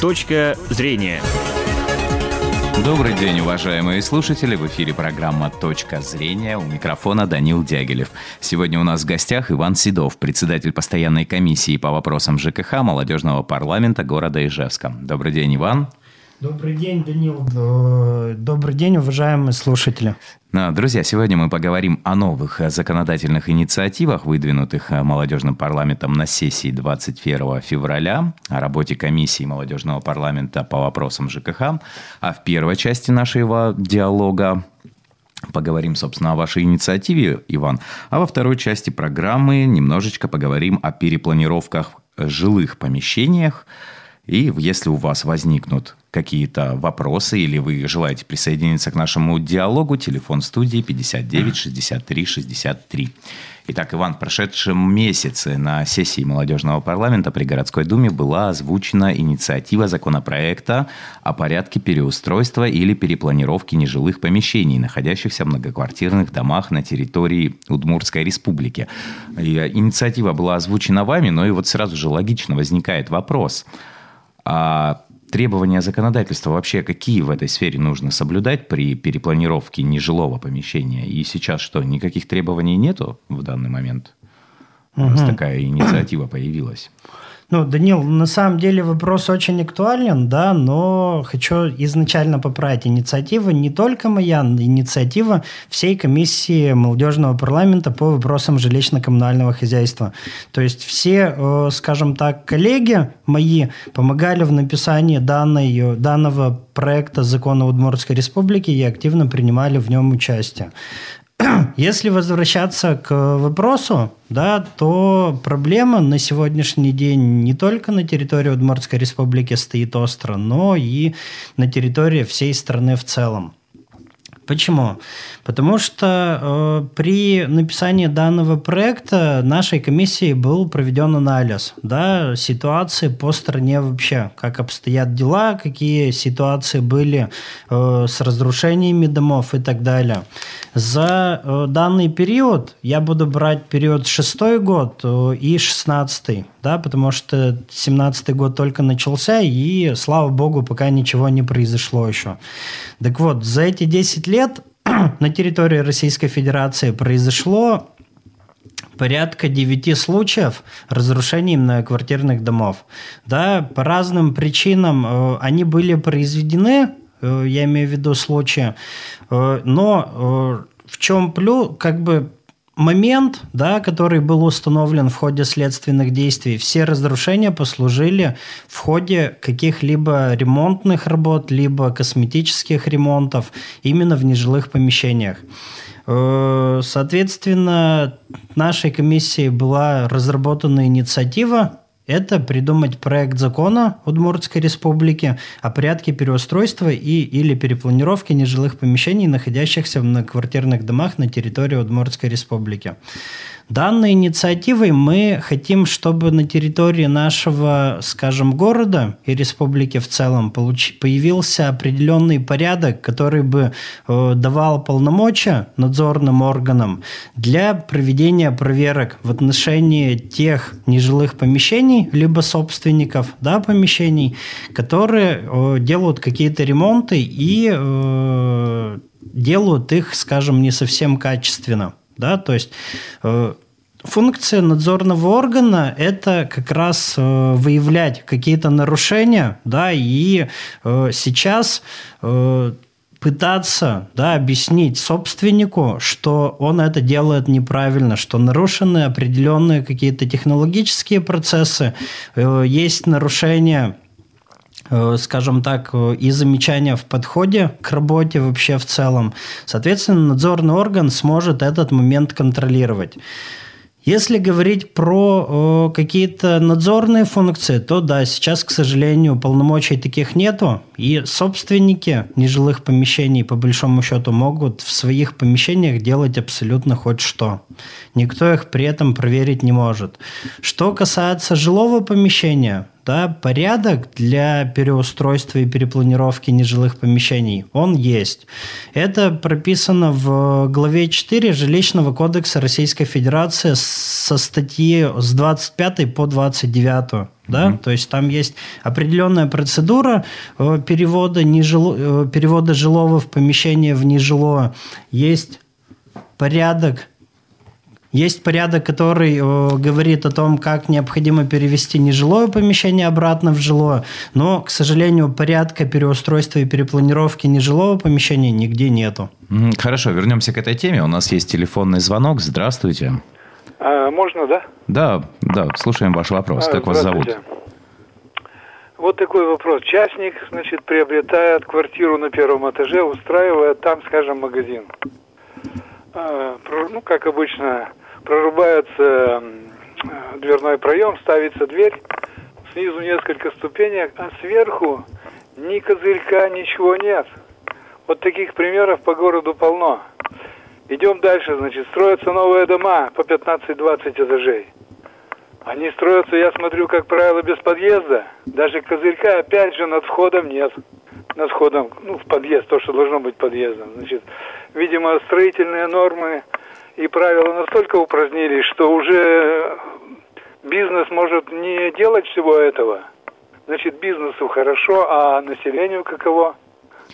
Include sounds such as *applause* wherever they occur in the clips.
Точка зрения. Добрый день, уважаемые слушатели. В эфире программа «Точка зрения». У микрофона Данил Дягилев. Сегодня у нас в гостях Иван Седов, председатель постоянной комиссии по вопросам ЖКХ молодежного парламента города Ижевска. Добрый день, Иван. Добрый день, Данил. Добрый день, уважаемые слушатели. Друзья, сегодня мы поговорим о новых законодательных инициативах, выдвинутых молодежным парламентом на сессии 21 февраля, о работе комиссии молодежного парламента по вопросам ЖКХ. А в первой части нашего диалога Поговорим, собственно, о вашей инициативе, Иван. А во второй части программы немножечко поговорим о перепланировках жилых помещениях. И если у вас возникнут какие-то вопросы или вы желаете присоединиться к нашему диалогу, телефон студии 59 63 63. Итак, Иван, в прошедшем месяце на сессии молодежного парламента при городской думе была озвучена инициатива законопроекта о порядке переустройства или перепланировки нежилых помещений, находящихся в многоквартирных домах на территории Удмуртской республики. И инициатива была озвучена вами, но и вот сразу же логично возникает вопрос. А требования законодательства вообще какие в этой сфере нужно соблюдать при перепланировке нежилого помещения? И сейчас что, никаких требований нету в данный момент? Угу. Раз такая инициатива появилась. Ну, Данил, на самом деле вопрос очень актуален, да, но хочу изначально поправить. Инициатива не только моя, инициатива всей комиссии молодежного парламента по вопросам жилищно-коммунального хозяйства. То есть все, э, скажем так, коллеги мои помогали в написании данной, данного проекта закона Удмуртской республики и активно принимали в нем участие. *clears throat* Если возвращаться к вопросу, да, то проблема на сегодняшний день не только на территории Удмуртской республики стоит остро, но и на территории всей страны в целом. Почему? Потому что э, при написании данного проекта нашей комиссией был проведен анализ да, ситуации по стране вообще, как обстоят дела, какие ситуации были э, с разрушениями домов и так далее. За э, данный период я буду брать период шестой год э, и шестнадцатый, да, потому что семнадцатый год только начался, и, слава богу, пока ничего не произошло еще. Так вот, за эти 10 лет *clears throat* на территории Российской Федерации произошло порядка 9 случаев разрушений многоквартирных домов. Да, по разным причинам э, они были произведены, э, я имею в виду случаи, э, но в чем плюс, как бы момент, да, который был установлен в ходе следственных действий, все разрушения послужили в ходе каких-либо ремонтных работ, либо косметических ремонтов именно в нежилых помещениях. Э, соответственно, нашей комиссией была разработана инициатива это придумать проект закона Удмуртской республики о порядке переустройства и или перепланировки нежилых помещений, находящихся в многоквартирных домах на территории Удмуртской республики. Данной инициативой мы хотим, чтобы на территории нашего, скажем, города и республики в целом получ... появился определенный порядок, который бы э, давал полномочия надзорным органам для проведения проверок в отношении тех нежилых помещений, либо собственников да, помещений, которые э, делают какие-то ремонты и э, делают их, скажем, не совсем качественно. Да? То есть э, функция надзорного органа – это как раз э, выявлять какие-то нарушения, да, и э, сейчас пытаться да, объяснить собственнику, что он это делает неправильно, что нарушены определенные какие-то технологические процессы, есть нарушения скажем так, и замечания в подходе к работе вообще в целом. Соответственно, надзорный орган сможет этот момент контролировать. Если говорить про э, какие-то надзорные функции, то да, сейчас, к сожалению, полномочий таких нету. И собственники нежилых помещений, по большому счету, могут в своих помещениях делать абсолютно хоть что. Никто их при этом проверить не может. Что касается жилого помещения, да, порядок для переустройства и перепланировки нежилых помещений, он есть. Это прописано в главе 4 Жилищного кодекса Российской Федерации со статьи с 25 по 29 да, mm-hmm. то есть там есть определенная процедура э, перевода, нежило, э, перевода жилого в помещение в нежилое, есть порядок есть порядок, который э, говорит о том, как необходимо перевести нежилое помещение обратно в жилое, но, к сожалению, порядка переустройства и перепланировки нежилого помещения нигде нету. Хорошо, вернемся к этой теме. У нас есть телефонный звонок. Здравствуйте. А, можно, да? Да, да, слушаем ваш вопрос. А, как вас зовут? Вот такой вопрос. Частник, значит, приобретает квартиру на первом этаже, устраивает там, скажем, магазин. А, ну, как обычно, прорубается дверной проем, ставится дверь, снизу несколько ступенек, а сверху ни козырька, ничего нет. Вот таких примеров по городу полно. Идем дальше, значит, строятся новые дома по 15-20 этажей. Они строятся, я смотрю, как правило, без подъезда. Даже козырька, опять же, над входом нет. Над входом, ну, в подъезд, то, что должно быть подъездом. Значит, видимо, строительные нормы и правила настолько упразднились, что уже бизнес может не делать всего этого. Значит, бизнесу хорошо, а населению каково?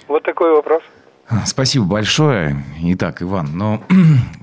Вот такой вопрос. Спасибо большое. Итак, Иван, ну,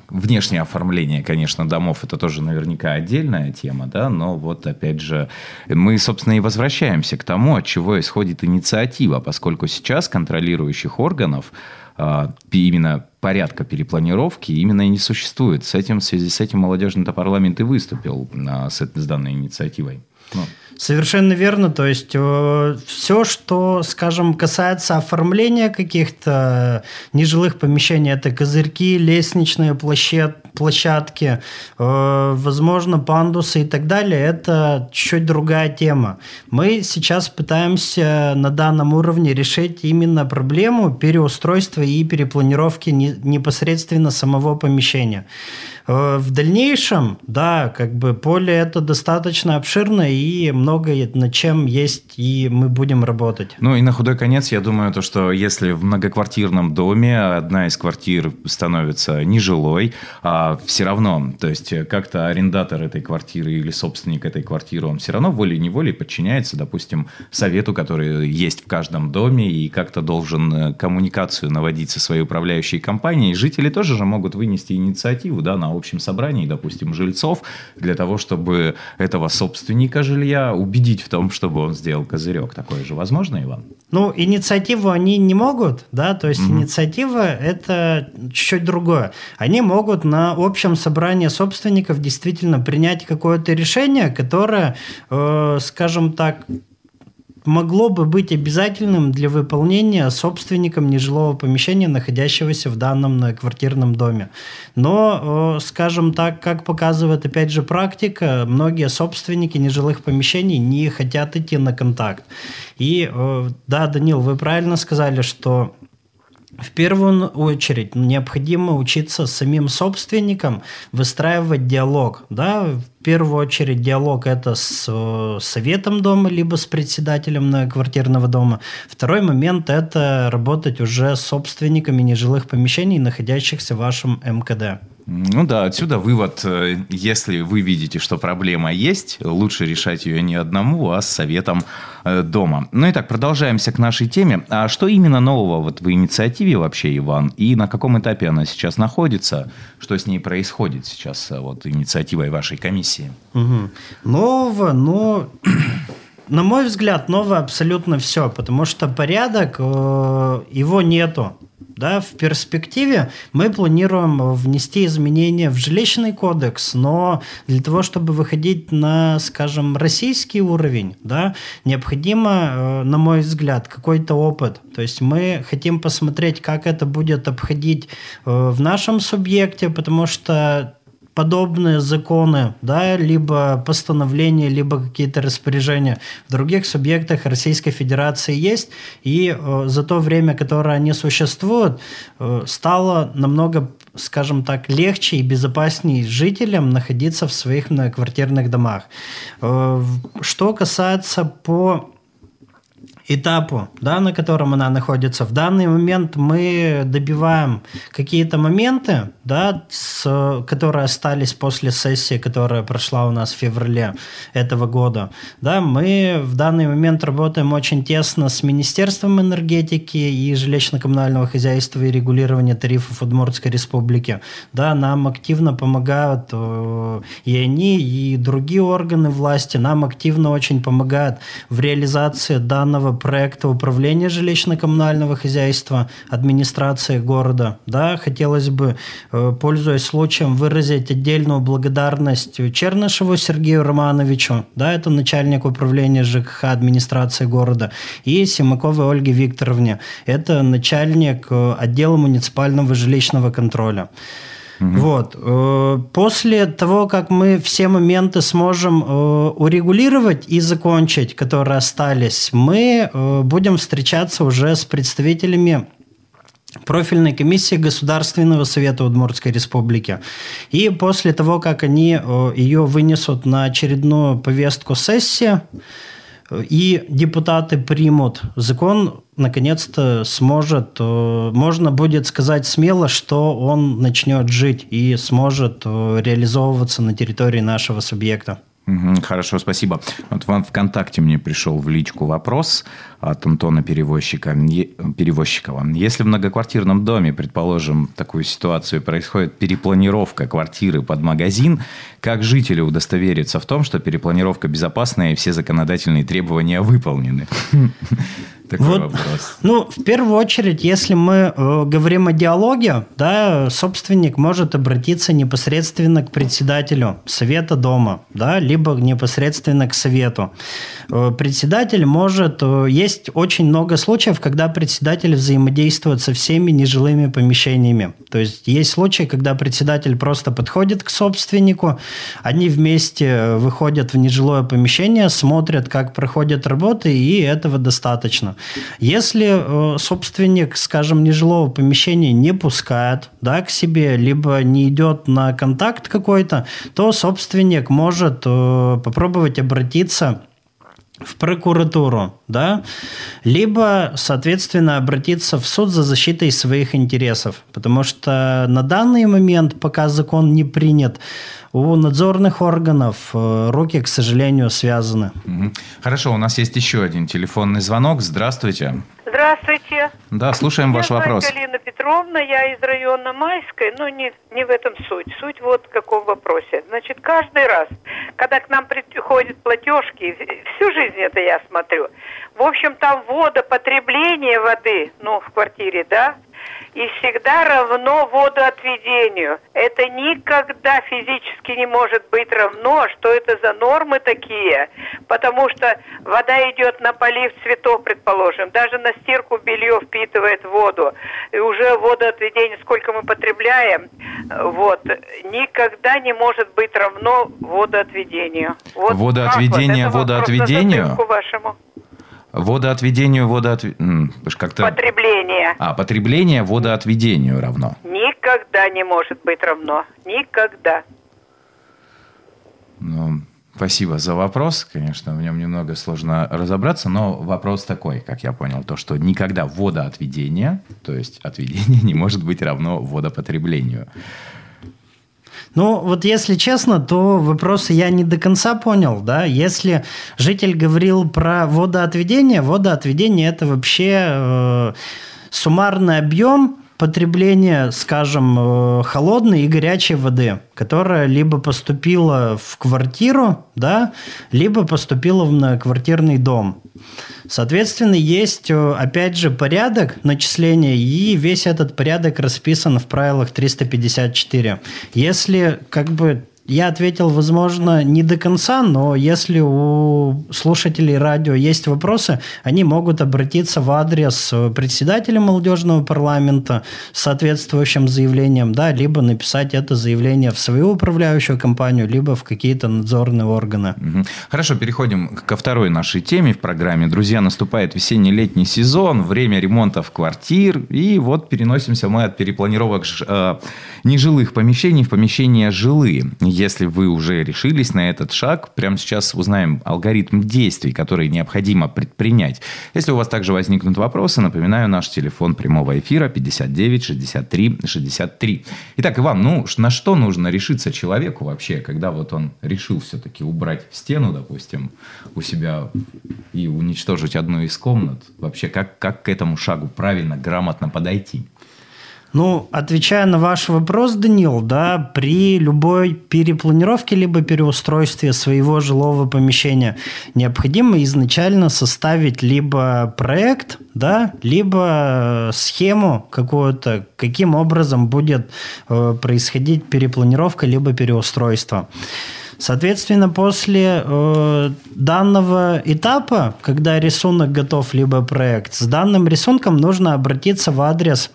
внешнее оформление, конечно, домов, это тоже наверняка отдельная тема, да, но вот опять же, мы, собственно, и возвращаемся к тому, от чего исходит инициатива, поскольку сейчас контролирующих органов а, именно порядка перепланировки именно и не существует. С этим, в связи с этим молодежный парламент и выступил а, с, с данной инициативой. Ну. Совершенно верно. То есть э, все, что, скажем, касается оформления каких-то нежилых помещений, это козырьки, лестничные площадки, э, возможно, пандусы и так далее, это чуть другая тема. Мы сейчас пытаемся на данном уровне решить именно проблему переустройства и перепланировки непосредственно самого помещения. Э, в дальнейшем, да, как бы поле это достаточно обширное и много над чем есть, и мы будем работать. Ну и на худой конец, я думаю, то, что если в многоквартирном доме одна из квартир становится нежилой, а все равно, то есть как-то арендатор этой квартиры или собственник этой квартиры, он все равно волей-неволей подчиняется, допустим, совету, который есть в каждом доме и как-то должен э, коммуникацию наводить со своей управляющей компанией. Жители тоже же могут вынести инициативу да, на общем собрании, допустим, жильцов, для того, чтобы этого собственника жилья убедить в том, чтобы он сделал козырек. Такое же возможно, Иван? Ну, инициативу они не могут, да, то есть угу. инициатива – это чуть-чуть другое. Они могут на общем собрании собственников действительно принять какое-то решение, которое, э, скажем так, могло бы быть обязательным для выполнения собственником нежилого помещения, находящегося в данном квартирном доме. Но, э, скажем так, как показывает опять же практика, многие собственники нежилых помещений не хотят идти на контакт. И э, да, Данил, вы правильно сказали, что в первую очередь необходимо учиться самим собственникам выстраивать диалог. Да? В первую очередь диалог это с э, советом дома, либо с председателем квартирного дома. Второй момент это работать уже с собственниками нежилых помещений, находящихся в вашем МКД. Ну да, отсюда вывод, э, если вы видите, что проблема есть, лучше решать ее не одному, а с советом э, дома. Ну и так, продолжаемся к нашей теме. А что именно нового вот в инициативе вообще, Иван? И на каком этапе она сейчас находится? Что с ней происходит сейчас, э, вот инициативой вашей комиссии? Угу. Нового, но *clears throat* на мой взгляд, новое абсолютно все, потому что порядок, его нету. Да, в перспективе мы планируем внести изменения в жилищный кодекс, но для того, чтобы выходить на, скажем, российский уровень, да, необходимо, э, на мой взгляд, какой-то опыт. То есть мы хотим посмотреть, как это будет обходить э, в нашем субъекте, потому что подобные законы, да, либо постановления, либо какие-то распоряжения в других субъектах Российской Федерации есть, и э, за то время, которое они существуют, э, стало намного скажем так, легче и безопаснее жителям находиться в своих многоквартирных домах. Э, что касается по этапу, да, на котором она находится. В данный момент мы добиваем какие-то моменты, да, с, которые остались после сессии, которая прошла у нас в феврале этого года. Да, мы в данный момент работаем очень тесно с Министерством энергетики и жилищно-коммунального хозяйства и регулирования тарифов Удмуртской республики. Да, нам активно помогают э, и они, и другие органы власти. Нам активно очень помогают в реализации данного проекта управления жилищно-коммунального хозяйства, администрации города. Да, хотелось бы, э, пользуясь случаем, выразить отдельную благодарность Чернышеву Сергею Романовичу, да, это начальник управления ЖКХ администрации города, и Симаковой Ольге Викторовне, это начальник э, отдела муниципального жилищного контроля. Угу. Вот. Э, после того, как мы все моменты сможем э, урегулировать и закончить, которые остались, мы э, будем встречаться уже с представителями профильной комиссии Государственного совета Удмуртской республики. И после того, как они ее вынесут на очередную повестку сессии, и депутаты примут закон, наконец-то сможет, э, можно будет сказать смело, что он начнет жить и сможет э, реализовываться на территории нашего субъекта. Хорошо, спасибо. Вот вам ВКонтакте мне пришел в личку вопрос от Антона Перевозчика, Перевозчикова. Если в многоквартирном доме, предположим, такую ситуацию происходит перепланировка квартиры под магазин, как жители удостоверятся в том, что перепланировка безопасная и все законодательные требования выполнены? *laughs* Такой вот, вопрос. Ну, в первую очередь, если мы э, говорим о диалоге, да, собственник может обратиться непосредственно к председателю совета дома, да, либо непосредственно к совету. Э, председатель может... Э, есть очень много случаев, когда председатель взаимодействует со всеми нежилыми помещениями. То есть есть случаи, когда председатель просто подходит к собственнику, они вместе выходят в нежилое помещение, смотрят, как проходят работы, и этого достаточно. Если э, собственник, скажем, нежилого помещения не пускает да, к себе, либо не идет на контакт какой-то, то собственник может э, попробовать обратиться в прокуратуру, да, либо, соответственно, обратиться в суд за защитой своих интересов, потому что на данный момент, пока закон не принят, у надзорных органов э, руки, к сожалению, связаны. Хорошо, у нас есть еще один телефонный звонок. Здравствуйте. Здравствуйте. Да, слушаем Меня ваш вопрос. Галина Петровна, я из района Майской, но не, не в этом суть. Суть вот в каком вопросе. Значит, каждый раз, когда к нам приходят платежки, всю жизнь это я смотрю, в общем, там водопотребление воды, ну, в квартире, да, и всегда равно водоотведению. Это никогда физически не может быть равно. Что это за нормы такие? Потому что вода идет на полив цветов, предположим. Даже на стирку белье впитывает воду. И уже водоотведение, сколько мы потребляем, вот, никогда не может быть равно водоотведению. Вот водоотведение вот. водоотведению? вашему. Водоотведению, водоот... как-то... Потребление. А, потребление водоотведению равно. Никогда не может быть равно. Никогда. Ну, спасибо за вопрос. Конечно, в нем немного сложно разобраться, но вопрос такой, как я понял, то, что никогда водоотведение, то есть отведение, *laughs* не может быть равно водопотреблению. Ну, вот если честно, то вопросы я не до конца понял, да. Если житель говорил про водоотведение, водоотведение это вообще э, суммарный объем потребления, скажем, э, холодной и горячей воды, которая либо поступила в квартиру, да, либо поступила в многоквартирный дом. Соответственно, есть, э, опять же, порядок начисления, и весь этот порядок расписан в правилах 354. Если как бы я ответил, возможно, не до конца, но если у слушателей радио есть вопросы, они могут обратиться в адрес председателя молодежного парламента с соответствующим заявлением, да, либо написать это заявление в свою управляющую компанию, либо в какие-то надзорные органы. Хорошо, переходим ко второй нашей теме в программе. Друзья, наступает весенне-летний сезон, время ремонтов квартир, и вот переносимся мы от перепланировок э, нежилых помещений в помещения жилые. Если вы уже решились на этот шаг, прямо сейчас узнаем алгоритм действий, которые необходимо предпринять. Если у вас также возникнут вопросы, напоминаю, наш телефон прямого эфира 59 63 63. Итак, Иван, ну на что нужно решиться человеку вообще, когда вот он решил все-таки убрать стену, допустим, у себя и уничтожить одну из комнат? Вообще, как, как к этому шагу правильно, грамотно подойти? Ну, отвечая на ваш вопрос, Данил, да, при любой перепланировке либо переустройстве своего жилого помещения необходимо изначально составить либо проект, да, либо схему какую-то, каким образом будет э, происходить перепланировка либо переустройство. Соответственно, после э, данного этапа, когда рисунок готов, либо проект, с данным рисунком нужно обратиться в адрес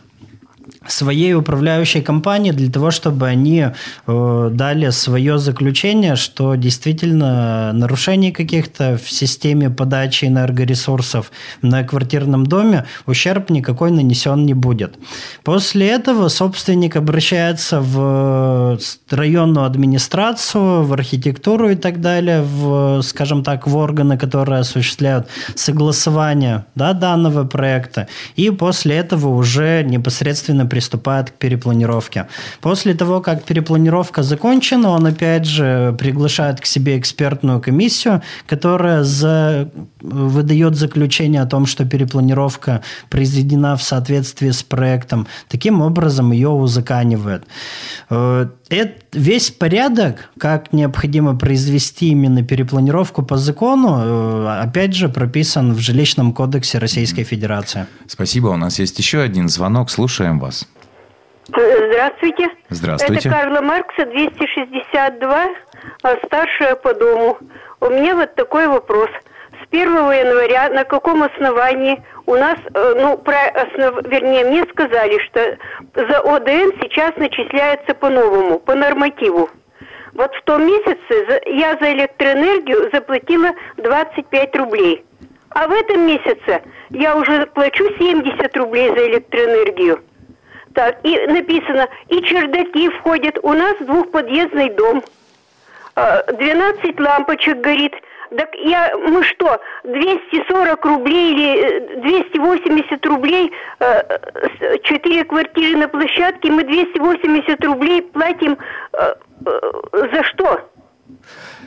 своей управляющей компании для того, чтобы они э, дали свое заключение, что действительно нарушений каких-то в системе подачи энергоресурсов на квартирном доме ущерб никакой нанесен не будет. После этого собственник обращается в районную администрацию, в архитектуру и так далее, в, скажем так, в органы, которые осуществляют согласование да, данного проекта, и после этого уже непосредственно приступает к перепланировке. После того, как перепланировка закончена, он опять же приглашает к себе экспертную комиссию, которая за... выдает заключение о том, что перепланировка произведена в соответствии с проектом. Таким образом, ее узаканивает. Это весь порядок, как необходимо произвести именно перепланировку по закону, э, опять же, прописан в жилищном кодексе Российской Федерации. Спасибо. У нас есть еще один звонок. Слушаем вас. Здравствуйте. Здравствуйте. Это Карла Маркса, 262, а старшая по дому. У меня вот такой вопрос. С 1 января на каком основании у нас, э, ну, про основ... вернее, мне сказали, что за ОДН сейчас начисляется по-новому, по нормативу. Вот в том месяце я за электроэнергию заплатила 25 рублей. А в этом месяце я уже плачу 70 рублей за электроэнергию. Так, и написано, и чердаки входят. У нас двухподъездный дом. 12 а, лампочек горит. Так я, мы что, 240 рублей или 280 э, рублей, 4 э, квартиры на площадке, мы 280 рублей платим э, за что?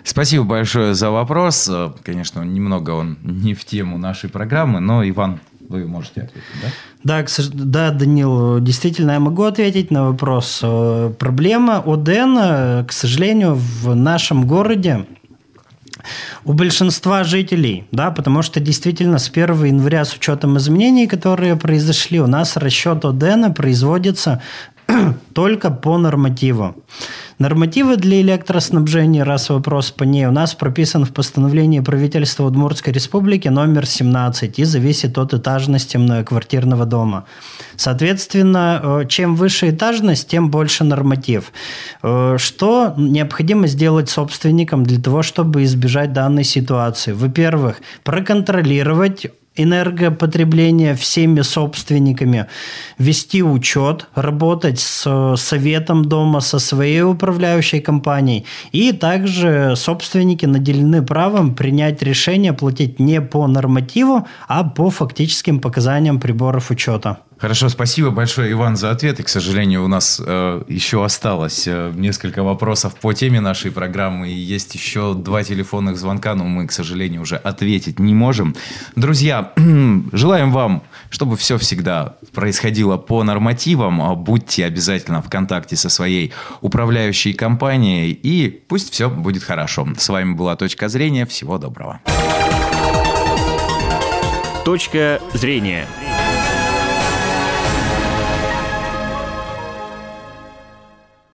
Спасибо большое за вопрос. Конечно, немного он не в тему нашей программы, но, Иван, вы можете ответить, да? Да, к, да, Данил, действительно, я могу ответить на вопрос. Проблема ОДН, к сожалению, в нашем городе у большинства жителей, да, потому что действительно с 1 января с учетом изменений, которые произошли, у нас расчет ОДН производится *clears throat* только по нормативу. Нормативы для электроснабжения, раз вопрос по ней, у нас прописан в постановлении правительства Удмуртской республики номер 17 и зависит от этажности многоквартирного дома. Соответственно, э, чем выше этажность, тем больше норматив. Э, что необходимо сделать собственникам для того, чтобы избежать данной ситуации? Во-первых, проконтролировать энергопотребления всеми собственниками, вести учет, работать с советом дома, со своей управляющей компанией. И также собственники наделены правом принять решение платить не по нормативу, а по фактическим показаниям приборов учета. Хорошо, спасибо большое, Иван, за ответ. И, к сожалению, у нас э, еще осталось э, несколько вопросов по теме нашей программы. И есть еще два телефонных звонка, но мы, к сожалению, уже ответить не можем. Друзья, *clears throat* желаем вам, чтобы все всегда происходило по нормативам. А будьте обязательно в контакте со своей управляющей компанией. И пусть все будет хорошо. С вами была «Точка зрения». Всего доброго. «Точка зрения».